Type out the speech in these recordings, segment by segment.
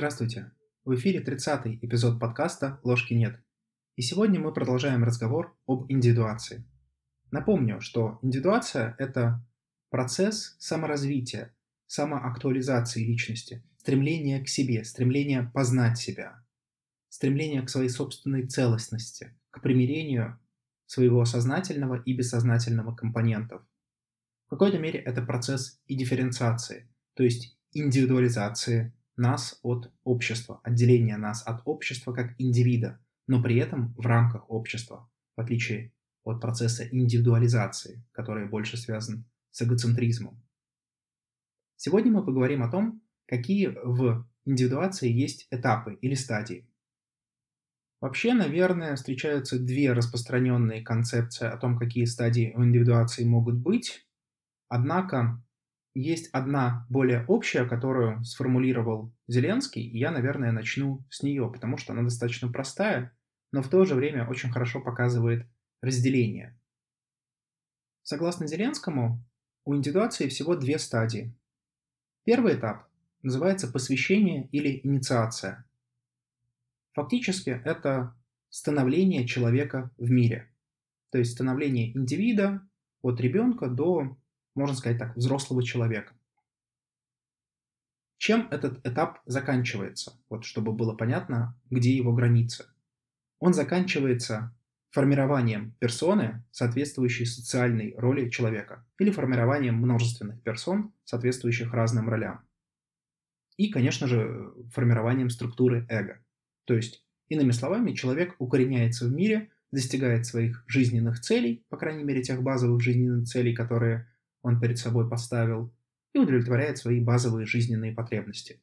Здравствуйте! В эфире 30-й эпизод подкаста «Ложки нет». И сегодня мы продолжаем разговор об индивидуации. Напомню, что индивидуация – это процесс саморазвития, самоактуализации личности, стремление к себе, стремление познать себя, стремление к своей собственной целостности, к примирению своего сознательного и бессознательного компонентов. В какой-то мере это процесс и дифференциации, то есть индивидуализации нас от общества, отделения нас от общества как индивида, но при этом в рамках общества, в отличие от процесса индивидуализации, который больше связан с эгоцентризмом. Сегодня мы поговорим о том, какие в индивидуации есть этапы или стадии. Вообще, наверное, встречаются две распространенные концепции о том, какие стадии у индивидуации могут быть. Однако есть одна более общая, которую сформулировал Зеленский, и я, наверное, начну с нее, потому что она достаточно простая, но в то же время очень хорошо показывает разделение. Согласно Зеленскому, у индивидуации всего две стадии. Первый этап называется посвящение или инициация. Фактически это становление человека в мире, то есть становление индивида от ребенка до можно сказать так, взрослого человека. Чем этот этап заканчивается? Вот чтобы было понятно, где его границы. Он заканчивается формированием персоны, соответствующей социальной роли человека, или формированием множественных персон, соответствующих разным ролям. И, конечно же, формированием структуры эго. То есть, иными словами, человек укореняется в мире, достигает своих жизненных целей, по крайней мере, тех базовых жизненных целей, которые он перед собой поставил, и удовлетворяет свои базовые жизненные потребности.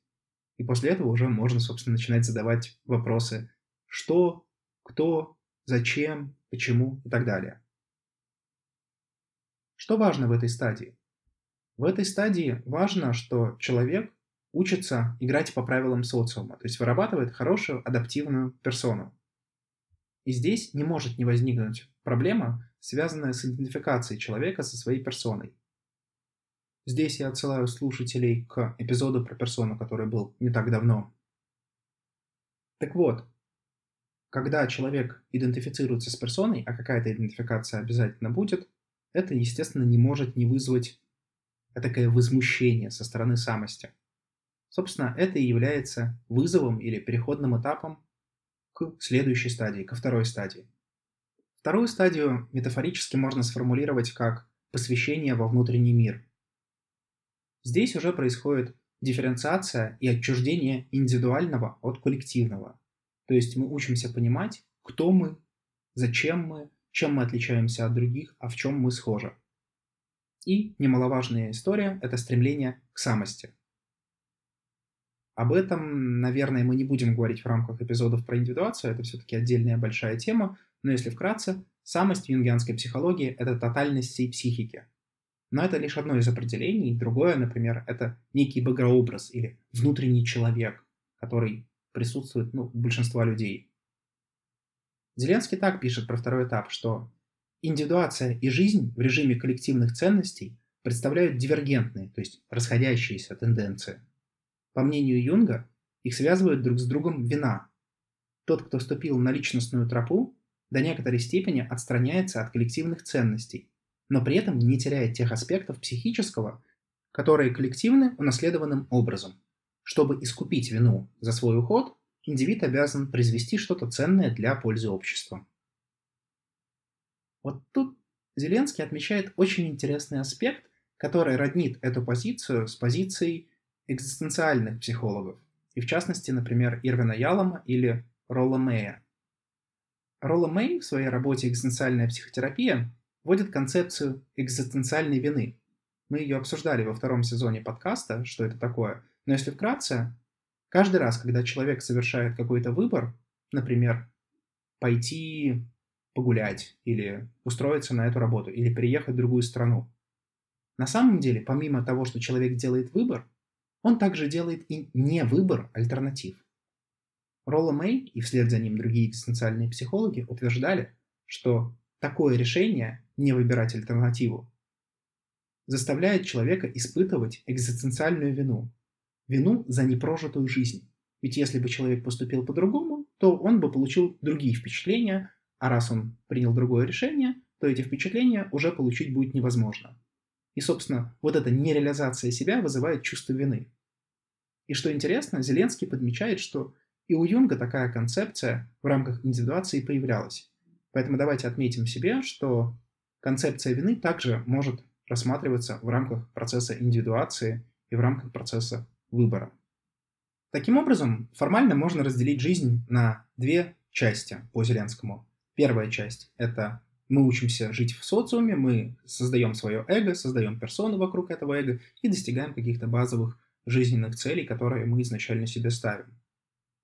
И после этого уже можно, собственно, начинать задавать вопросы «что?», «кто?», «зачем?», «почему?» и так далее. Что важно в этой стадии? В этой стадии важно, что человек учится играть по правилам социума, то есть вырабатывает хорошую адаптивную персону. И здесь не может не возникнуть проблема, связанная с идентификацией человека со своей персоной. Здесь я отсылаю слушателей к эпизоду про персону, который был не так давно. Так вот, когда человек идентифицируется с персоной, а какая-то идентификация обязательно будет, это, естественно, не может не вызвать такое возмущение со стороны самости. Собственно, это и является вызовом или переходным этапом к следующей стадии, ко второй стадии. Вторую стадию метафорически можно сформулировать как посвящение во внутренний мир. Здесь уже происходит дифференциация и отчуждение индивидуального от коллективного. То есть мы учимся понимать, кто мы, зачем мы, чем мы отличаемся от других, а в чем мы схожи. И немаловажная история – это стремление к самости. Об этом, наверное, мы не будем говорить в рамках эпизодов про индивидуацию, это все-таки отдельная большая тема, но если вкратце, самость в юнгианской психологии – это тотальность всей психики – но это лишь одно из определений. Другое, например, это некий богообраз или внутренний человек, который присутствует ну, у большинства людей. Зеленский так пишет про второй этап, что индивидуация и жизнь в режиме коллективных ценностей представляют дивергентные, то есть расходящиеся тенденции. По мнению Юнга, их связывают друг с другом вина. Тот, кто вступил на личностную тропу, до некоторой степени отстраняется от коллективных ценностей но при этом не теряет тех аспектов психического, которые коллективны унаследованным образом. Чтобы искупить вину за свой уход, индивид обязан произвести что-то ценное для пользы общества. Вот тут Зеленский отмечает очень интересный аспект, который роднит эту позицию с позицией экзистенциальных психологов, и в частности, например, Ирвина Ялома или Ролла Мэя. Ролла Мэй в своей работе «Экзистенциальная психотерапия» вводит концепцию экзистенциальной вины. Мы ее обсуждали во втором сезоне подкаста, что это такое. Но если вкратце, каждый раз, когда человек совершает какой-то выбор, например, пойти погулять или устроиться на эту работу или переехать в другую страну, на самом деле, помимо того, что человек делает выбор, он также делает и не выбор альтернатив. Ролла Мэй и вслед за ним другие экзистенциальные психологи утверждали, что такое решение не выбирать альтернативу, заставляет человека испытывать экзистенциальную вину, вину за непрожитую жизнь, Ведь если бы человек поступил по-другому, то он бы получил другие впечатления, а раз он принял другое решение, то эти впечатления уже получить будет невозможно. И, собственно, вот эта нереализация себя вызывает чувство вины. И что интересно, Зеленский подмечает, что и у Юнга такая концепция в рамках индивидуации появлялась. Поэтому давайте отметим себе, что концепция вины также может рассматриваться в рамках процесса индивидуации и в рамках процесса выбора. Таким образом, формально можно разделить жизнь на две части по Зеленскому. Первая часть — это мы учимся жить в социуме, мы создаем свое эго, создаем персоны вокруг этого эго и достигаем каких-то базовых жизненных целей, которые мы изначально себе ставим.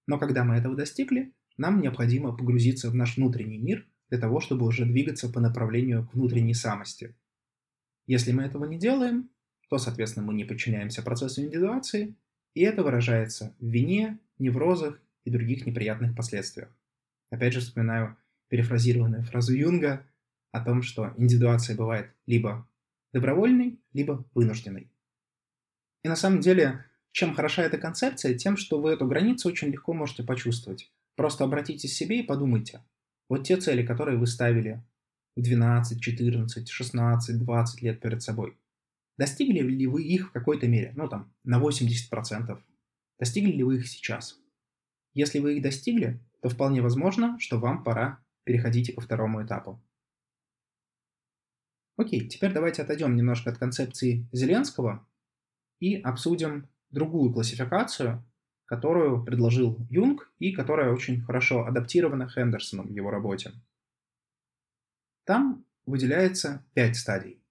Но когда мы этого достигли, нам необходимо погрузиться в наш внутренний мир для того, чтобы уже двигаться по направлению к внутренней самости. Если мы этого не делаем, то, соответственно, мы не подчиняемся процессу индивидуации, и это выражается в вине, неврозах и других неприятных последствиях. Опять же вспоминаю перефразированную фразу Юнга о том, что индивидуация бывает либо добровольной, либо вынужденной. И на самом деле, чем хороша эта концепция, тем, что вы эту границу очень легко можете почувствовать. Просто обратитесь к себе и подумайте. Вот те цели, которые вы ставили в 12, 14, 16, 20 лет перед собой. Достигли ли вы их в какой-то мере? Ну там, на 80%. Достигли ли вы их сейчас? Если вы их достигли, то вполне возможно, что вам пора переходить ко второму этапу. Окей, теперь давайте отойдем немножко от концепции Зеленского и обсудим другую классификацию, которую предложил Юнг и которая очень хорошо адаптирована Хендерсоном в его работе. Там выделяется пять стадий.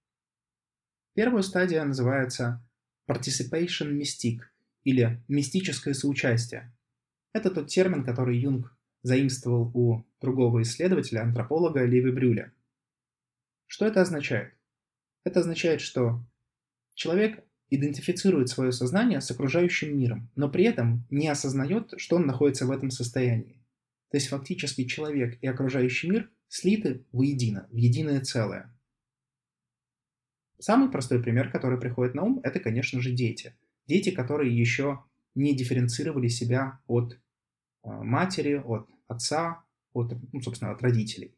Первая стадия называется Participation Mystic или мистическое соучастие. Это тот термин, который Юнг заимствовал у другого исследователя, антрополога Леви Брюля. Что это означает? Это означает, что человек идентифицирует свое сознание с окружающим миром, но при этом не осознает, что он находится в этом состоянии. То есть фактически человек и окружающий мир слиты воедино, в единое целое. Самый простой пример, который приходит на ум, это, конечно же, дети. Дети, которые еще не дифференцировали себя от э, матери, от отца, от, ну, собственно, от родителей.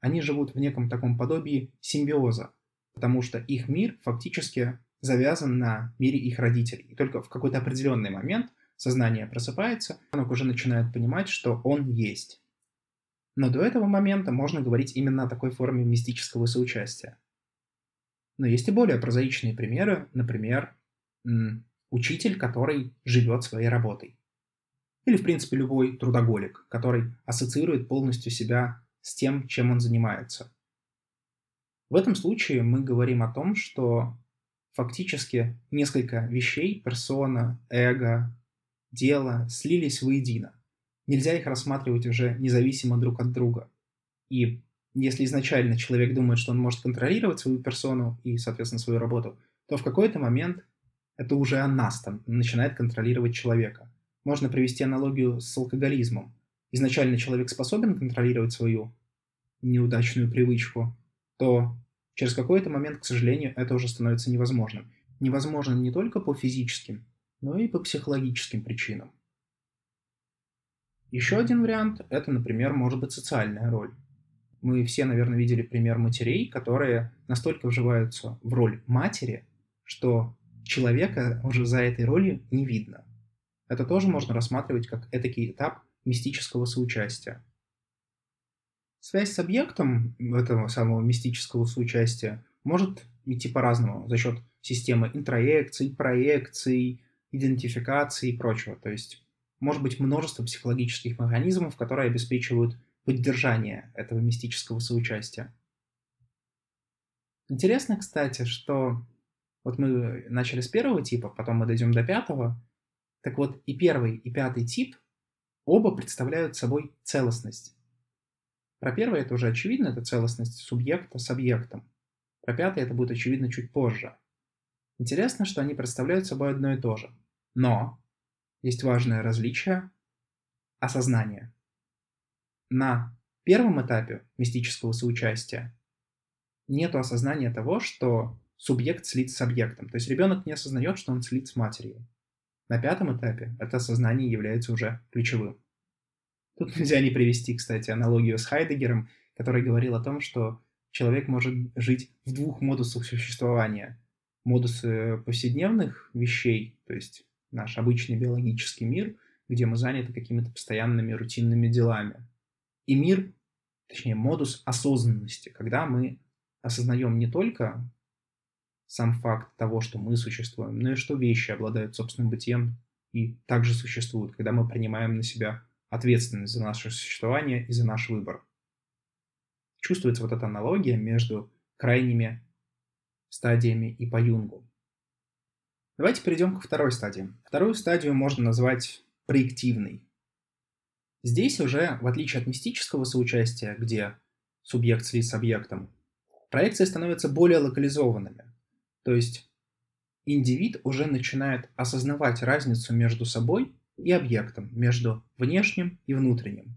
Они живут в неком таком подобии симбиоза, потому что их мир фактически завязан на мире их родителей. И только в какой-то определенный момент сознание просыпается, оно уже начинает понимать, что он есть. Но до этого момента можно говорить именно о такой форме мистического соучастия. Но есть и более прозаичные примеры, например, учитель, который живет своей работой. Или, в принципе, любой трудоголик, который ассоциирует полностью себя с тем, чем он занимается. В этом случае мы говорим о том, что фактически несколько вещей, персона, эго, дело слились воедино. Нельзя их рассматривать уже независимо друг от друга. И если изначально человек думает, что он может контролировать свою персону и, соответственно, свою работу, то в какой-то момент это уже она там начинает контролировать человека. Можно привести аналогию с алкоголизмом. Изначально человек способен контролировать свою неудачную привычку, то Через какой-то момент, к сожалению, это уже становится невозможным. Невозможным не только по физическим, но и по психологическим причинам. Еще один вариант – это, например, может быть социальная роль. Мы все, наверное, видели пример матерей, которые настолько вживаются в роль матери, что человека уже за этой ролью не видно. Это тоже можно рассматривать как этакий этап мистического соучастия. Связь с объектом этого самого мистического соучастия может идти по-разному за счет системы интроекций, проекций, идентификации и прочего. То есть может быть множество психологических механизмов, которые обеспечивают поддержание этого мистического соучастия. Интересно, кстати, что вот мы начали с первого типа, потом мы дойдем до пятого. Так вот, и первый, и пятый тип оба представляют собой целостность. Про первое это уже очевидно, это целостность субъекта с объектом. Про пятое это будет очевидно чуть позже. Интересно, что они представляют собой одно и то же. Но есть важное различие – осознание. На первом этапе мистического соучастия нет осознания того, что субъект слит с объектом. То есть ребенок не осознает, что он слит с матерью. На пятом этапе это осознание является уже ключевым. Тут нельзя не привести, кстати, аналогию с Хайдегером, который говорил о том, что человек может жить в двух модусах существования. Модусы повседневных вещей, то есть наш обычный биологический мир, где мы заняты какими-то постоянными рутинными делами. И мир, точнее, модус осознанности, когда мы осознаем не только сам факт того, что мы существуем, но и что вещи обладают собственным бытием и также существуют, когда мы принимаем на себя ответственность за наше существование и за наш выбор. Чувствуется вот эта аналогия между крайними стадиями и по Юнгу. Давайте перейдем ко второй стадии. Вторую стадию можно назвать проективной. Здесь уже, в отличие от мистического соучастия, где субъект слит с объектом, проекции становятся более локализованными. То есть индивид уже начинает осознавать разницу между собой и объектом, между внешним и внутренним.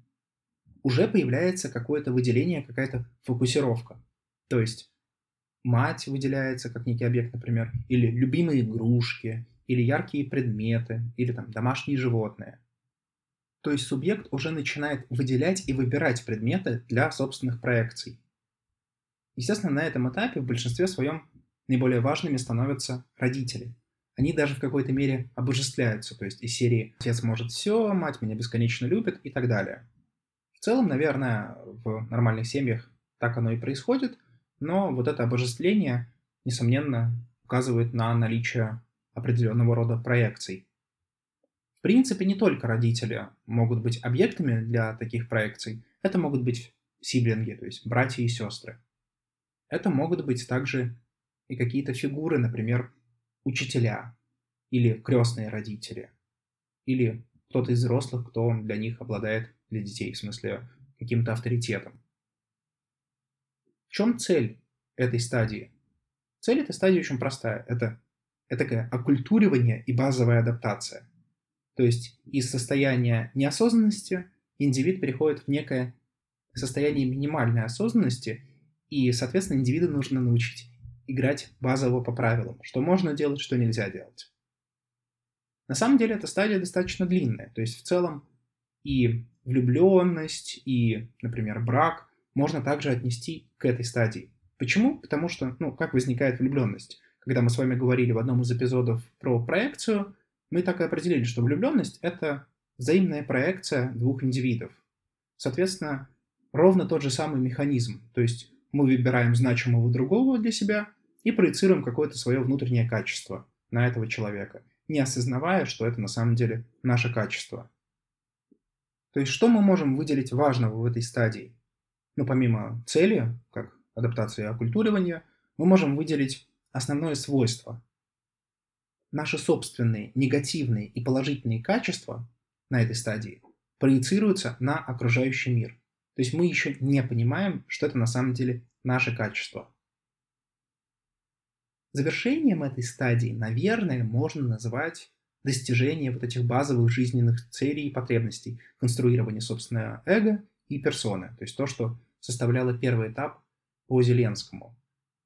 Уже появляется какое-то выделение, какая-то фокусировка. То есть мать выделяется как некий объект, например, или любимые игрушки, или яркие предметы, или там домашние животные. То есть субъект уже начинает выделять и выбирать предметы для собственных проекций. Естественно, на этом этапе в большинстве своем наиболее важными становятся родители. Они даже в какой-то мере обожествляются, то есть из серии «Отец может все», «Мать меня бесконечно любит» и так далее. В целом, наверное, в нормальных семьях так оно и происходит, но вот это обожествление, несомненно, указывает на наличие определенного рода проекций. В принципе, не только родители могут быть объектами для таких проекций, это могут быть сиблинги, то есть братья и сестры. Это могут быть также и какие-то фигуры, например, учителя или крестные родители, или кто-то из взрослых, кто для них обладает, для детей, в смысле, каким-то авторитетом. В чем цель этой стадии? Цель этой стадии очень простая. Это, это такое оккультуривание и базовая адаптация. То есть из состояния неосознанности индивид переходит в некое состояние минимальной осознанности, и, соответственно, индивида нужно научить играть базово по правилам, что можно делать, что нельзя делать. На самом деле эта стадия достаточно длинная, то есть в целом и влюбленность, и, например, брак можно также отнести к этой стадии. Почему? Потому что, ну, как возникает влюбленность? Когда мы с вами говорили в одном из эпизодов про проекцию, мы так и определили, что влюбленность — это взаимная проекция двух индивидов. Соответственно, ровно тот же самый механизм. То есть мы выбираем значимого другого для себя и проецируем какое-то свое внутреннее качество на этого человека, не осознавая, что это на самом деле наше качество. То есть что мы можем выделить важного в этой стадии? Ну, помимо цели, как адаптации и оккультуривания, мы можем выделить основное свойство. Наши собственные негативные и положительные качества на этой стадии проецируются на окружающий мир. То есть мы еще не понимаем, что это на самом деле наше качество. Завершением этой стадии, наверное, можно назвать достижение вот этих базовых жизненных целей и потребностей, конструирование собственного эго и персоны, то есть то, что составляло первый этап по Зеленскому.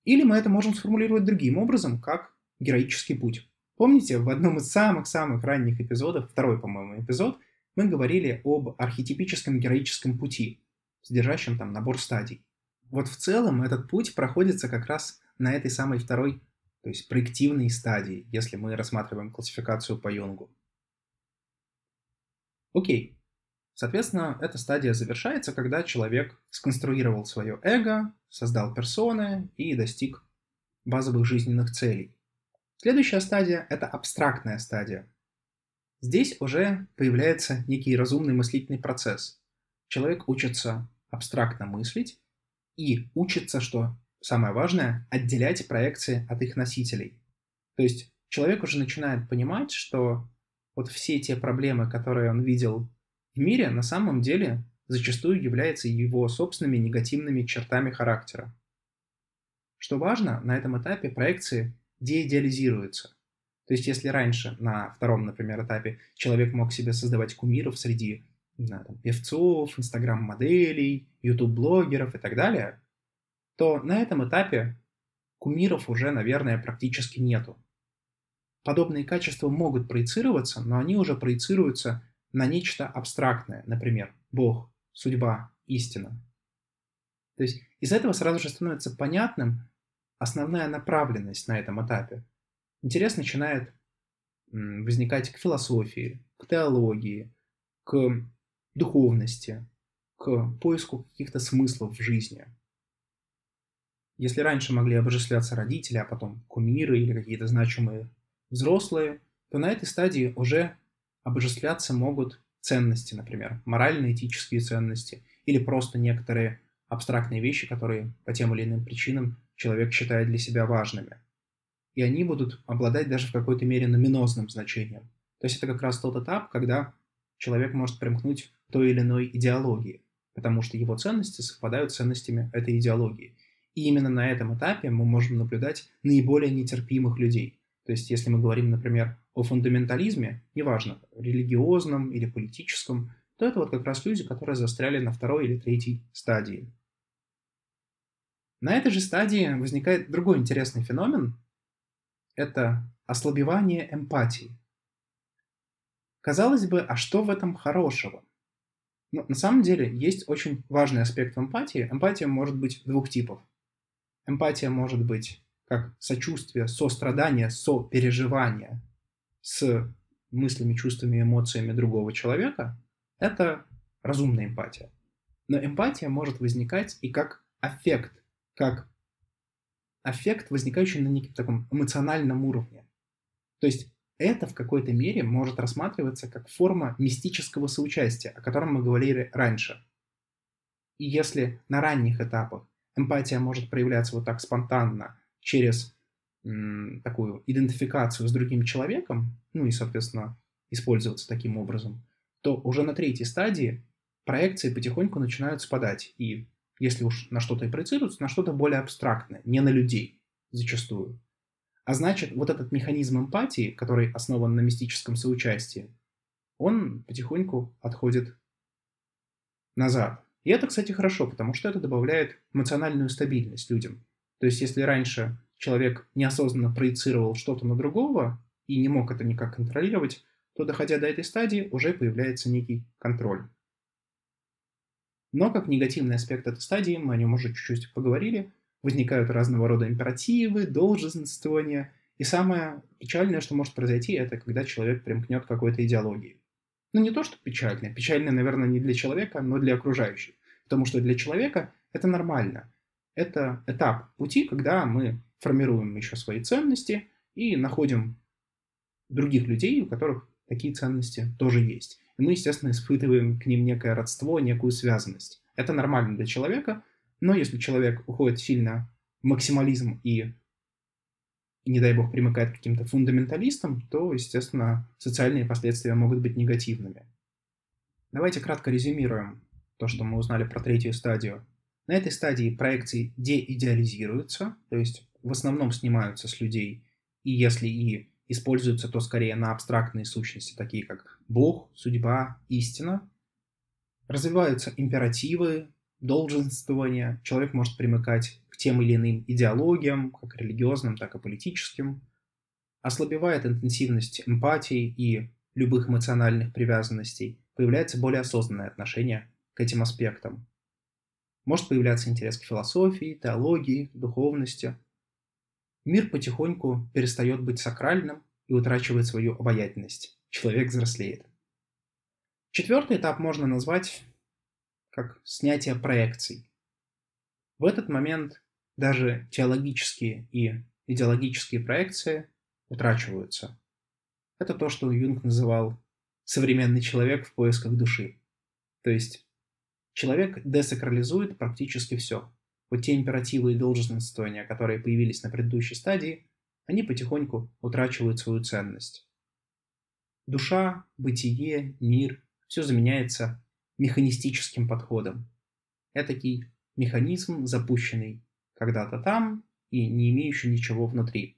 Или мы это можем сформулировать другим образом, как героический путь. Помните, в одном из самых-самых ранних эпизодов, второй, по-моему, эпизод, мы говорили об архетипическом героическом пути, содержащем там набор стадий. Вот в целом этот путь проходится как раз на этой самой второй то есть проективные стадии, если мы рассматриваем классификацию по Юнгу. Окей. Соответственно, эта стадия завершается, когда человек сконструировал свое эго, создал персоны и достиг базовых жизненных целей. Следующая стадия – это абстрактная стадия. Здесь уже появляется некий разумный мыслительный процесс. Человек учится абстрактно мыслить и учится, что самое важное, отделять проекции от их носителей. То есть человек уже начинает понимать, что вот все те проблемы, которые он видел в мире, на самом деле зачастую являются его собственными негативными чертами характера. Что важно, на этом этапе проекции деидеализируются. То есть если раньше, на втором, например, этапе, человек мог себе создавать кумиров среди знаю, там, певцов, инстаграм-моделей, ютуб-блогеров и так далее, то на этом этапе кумиров уже, наверное, практически нету. подобные качества могут проецироваться, но они уже проецируются на нечто абстрактное, например, Бог, судьба, истина. То есть из этого сразу же становится понятным основная направленность на этом этапе. Интерес начинает возникать к философии, к теологии, к духовности, к поиску каких-то смыслов в жизни. Если раньше могли обожествляться родители, а потом кумиры или какие-то значимые взрослые, то на этой стадии уже обожествляться могут ценности, например, морально-этические ценности или просто некоторые абстрактные вещи, которые по тем или иным причинам человек считает для себя важными. И они будут обладать даже в какой-то мере номинозным значением. То есть это как раз тот этап, когда человек может примкнуть к той или иной идеологии, потому что его ценности совпадают с ценностями этой идеологии. И именно на этом этапе мы можем наблюдать наиболее нетерпимых людей. То есть если мы говорим, например, о фундаментализме, неважно, религиозном или политическом, то это вот как раз люди, которые застряли на второй или третьей стадии. На этой же стадии возникает другой интересный феномен. Это ослабевание эмпатии. Казалось бы, а что в этом хорошего? Но на самом деле есть очень важный аспект эмпатии. Эмпатия может быть двух типов. Эмпатия может быть как сочувствие, сострадание, сопереживание с мыслями, чувствами, эмоциями другого человека. Это разумная эмпатия. Но эмпатия может возникать и как аффект, как аффект, возникающий на неком таком эмоциональном уровне. То есть это в какой-то мере может рассматриваться как форма мистического соучастия, о котором мы говорили раньше. И если на ранних этапах эмпатия может проявляться вот так спонтанно, через такую идентификацию с другим человеком, ну и, соответственно, использоваться таким образом, то уже на третьей стадии проекции потихоньку начинают спадать. И если уж на что-то и проецируются, на что-то более абстрактное, не на людей зачастую. А значит, вот этот механизм эмпатии, который основан на мистическом соучастии, он потихоньку отходит назад. И это, кстати, хорошо, потому что это добавляет эмоциональную стабильность людям. То есть, если раньше человек неосознанно проецировал что-то на другого и не мог это никак контролировать, то, доходя до этой стадии, уже появляется некий контроль. Но как негативный аспект этой стадии, мы о нем уже чуть-чуть поговорили, возникают разного рода императивы, долженствования, и самое печальное, что может произойти, это когда человек примкнет к какой-то идеологии. Ну, не то, что печальное. Печальное, наверное, не для человека, но для окружающих. Потому что для человека это нормально. Это этап пути, когда мы формируем еще свои ценности и находим других людей, у которых такие ценности тоже есть. И мы, естественно, испытываем к ним некое родство, некую связанность. Это нормально для человека, но если человек уходит сильно в максимализм и, не дай бог, примыкает к каким-то фундаменталистам, то, естественно, социальные последствия могут быть негативными. Давайте кратко резюмируем то, что мы узнали про третью стадию. На этой стадии проекции деидеализируются, то есть в основном снимаются с людей, и если и используются, то скорее на абстрактные сущности, такие как Бог, судьба, истина. Развиваются императивы, долженствования. Человек может примыкать к тем или иным идеологиям, как религиозным, так и политическим. Ослабевает интенсивность эмпатии и любых эмоциональных привязанностей. Появляется более осознанное отношение к этим аспектам. Может появляться интерес к философии, теологии, духовности – Мир потихоньку перестает быть сакральным и утрачивает свою обаятельность. Человек взрослеет. Четвертый этап можно назвать как снятие проекций. В этот момент даже теологические и идеологические проекции утрачиваются. Это то, что Юнг называл современный человек в поисках души. То есть человек десакрализует практически все вот те императивы и должностствования, которые появились на предыдущей стадии, они потихоньку утрачивают свою ценность. Душа, бытие, мир – все заменяется механистическим подходом. Этакий механизм, запущенный когда-то там и не имеющий ничего внутри.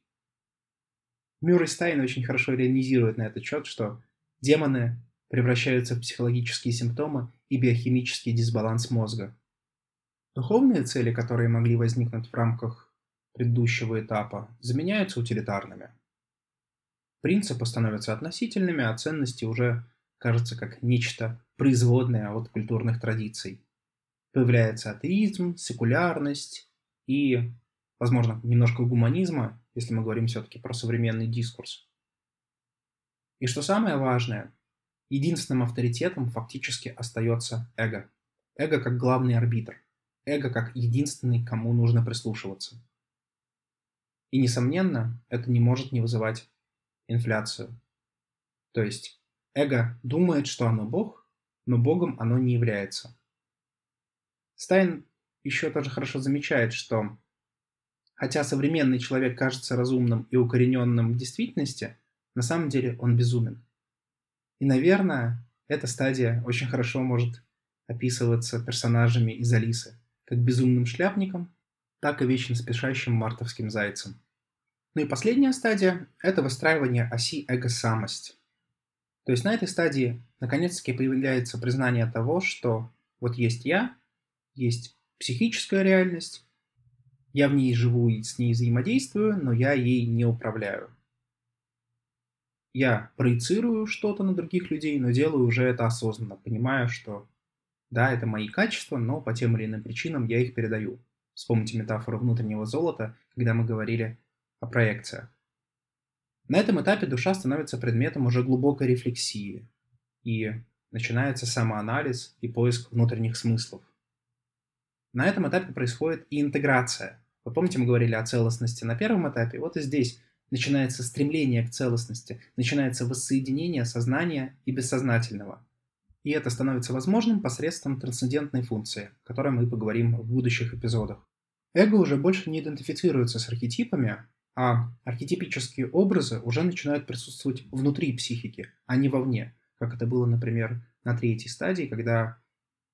Мюррей Стайн очень хорошо реализирует на этот счет, что демоны превращаются в психологические симптомы и биохимический дисбаланс мозга – Духовные цели, которые могли возникнуть в рамках предыдущего этапа, заменяются утилитарными. Принципы становятся относительными, а ценности уже кажутся как нечто производное от культурных традиций. Появляется атеизм, секулярность и, возможно, немножко гуманизма, если мы говорим все-таки про современный дискурс. И что самое важное, единственным авторитетом фактически остается эго. Эго как главный арбитр. Эго как единственный, кому нужно прислушиваться. И, несомненно, это не может не вызывать инфляцию. То есть эго думает, что оно Бог, но Богом оно не является. Стайн еще тоже хорошо замечает, что хотя современный человек кажется разумным и укорененным в действительности, на самом деле он безумен. И, наверное, эта стадия очень хорошо может описываться персонажами из Алисы, как безумным шляпником, так и вечно спешащим мартовским зайцем. Ну и последняя стадия – это выстраивание оси эго-самость. То есть на этой стадии наконец-таки появляется признание того, что вот есть я, есть психическая реальность, я в ней живу и с ней взаимодействую, но я ей не управляю. Я проецирую что-то на других людей, но делаю уже это осознанно, понимая, что да, это мои качества, но по тем или иным причинам я их передаю. Вспомните метафору внутреннего золота, когда мы говорили о проекциях. На этом этапе душа становится предметом уже глубокой рефлексии, и начинается самоанализ и поиск внутренних смыслов. На этом этапе происходит и интеграция. Вы помните, мы говорили о целостности на первом этапе? Вот и здесь начинается стремление к целостности, начинается воссоединение сознания и бессознательного. И это становится возможным посредством трансцендентной функции, о которой мы поговорим в будущих эпизодах. Эго уже больше не идентифицируется с архетипами, а архетипические образы уже начинают присутствовать внутри психики, а не вовне, как это было, например, на третьей стадии, когда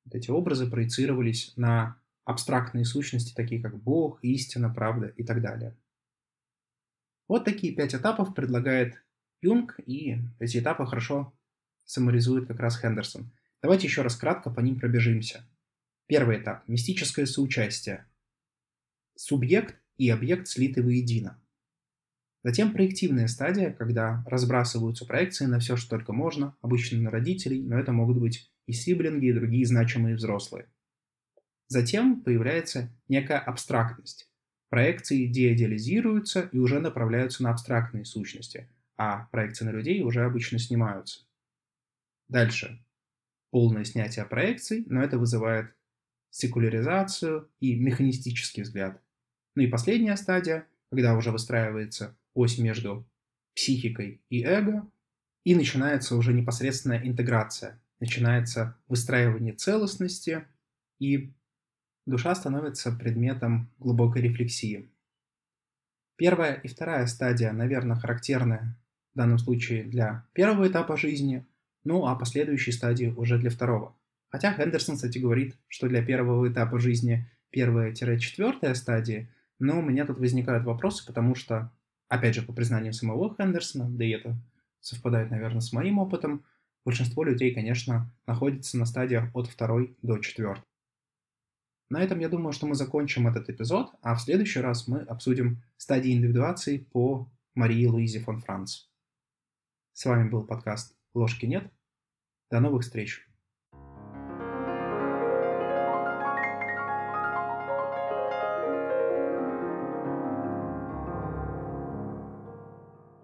вот эти образы проецировались на абстрактные сущности, такие как Бог, истина, правда и так далее. Вот такие пять этапов предлагает Юнг, и эти этапы хорошо саморизует как раз Хендерсон. Давайте еще раз кратко по ним пробежимся. Первый этап – мистическое соучастие. Субъект и объект слиты воедино. Затем проективная стадия, когда разбрасываются проекции на все, что только можно, обычно на родителей, но это могут быть и сиблинги, и другие значимые взрослые. Затем появляется некая абстрактность. Проекции деидеализируются и уже направляются на абстрактные сущности, а проекции на людей уже обычно снимаются. Дальше. Полное снятие проекций, но это вызывает секуляризацию и механистический взгляд. Ну и последняя стадия, когда уже выстраивается ось между психикой и эго, и начинается уже непосредственная интеграция, начинается выстраивание целостности, и душа становится предметом глубокой рефлексии. Первая и вторая стадия, наверное, характерны в данном случае для первого этапа жизни, ну а последующие стадии уже для второго. Хотя Хендерсон, кстати, говорит, что для первого этапа жизни первая-четвертая стадии, но у меня тут возникают вопросы, потому что опять же, по признанию самого Хендерсона, да и это совпадает, наверное, с моим опытом, большинство людей, конечно, находится на стадиях от второй до четвертой. На этом я думаю, что мы закончим этот эпизод, а в следующий раз мы обсудим стадии индивидуации по Марии Луизе фон Франц. С вами был подкаст «Ложки нет». До новых встреч!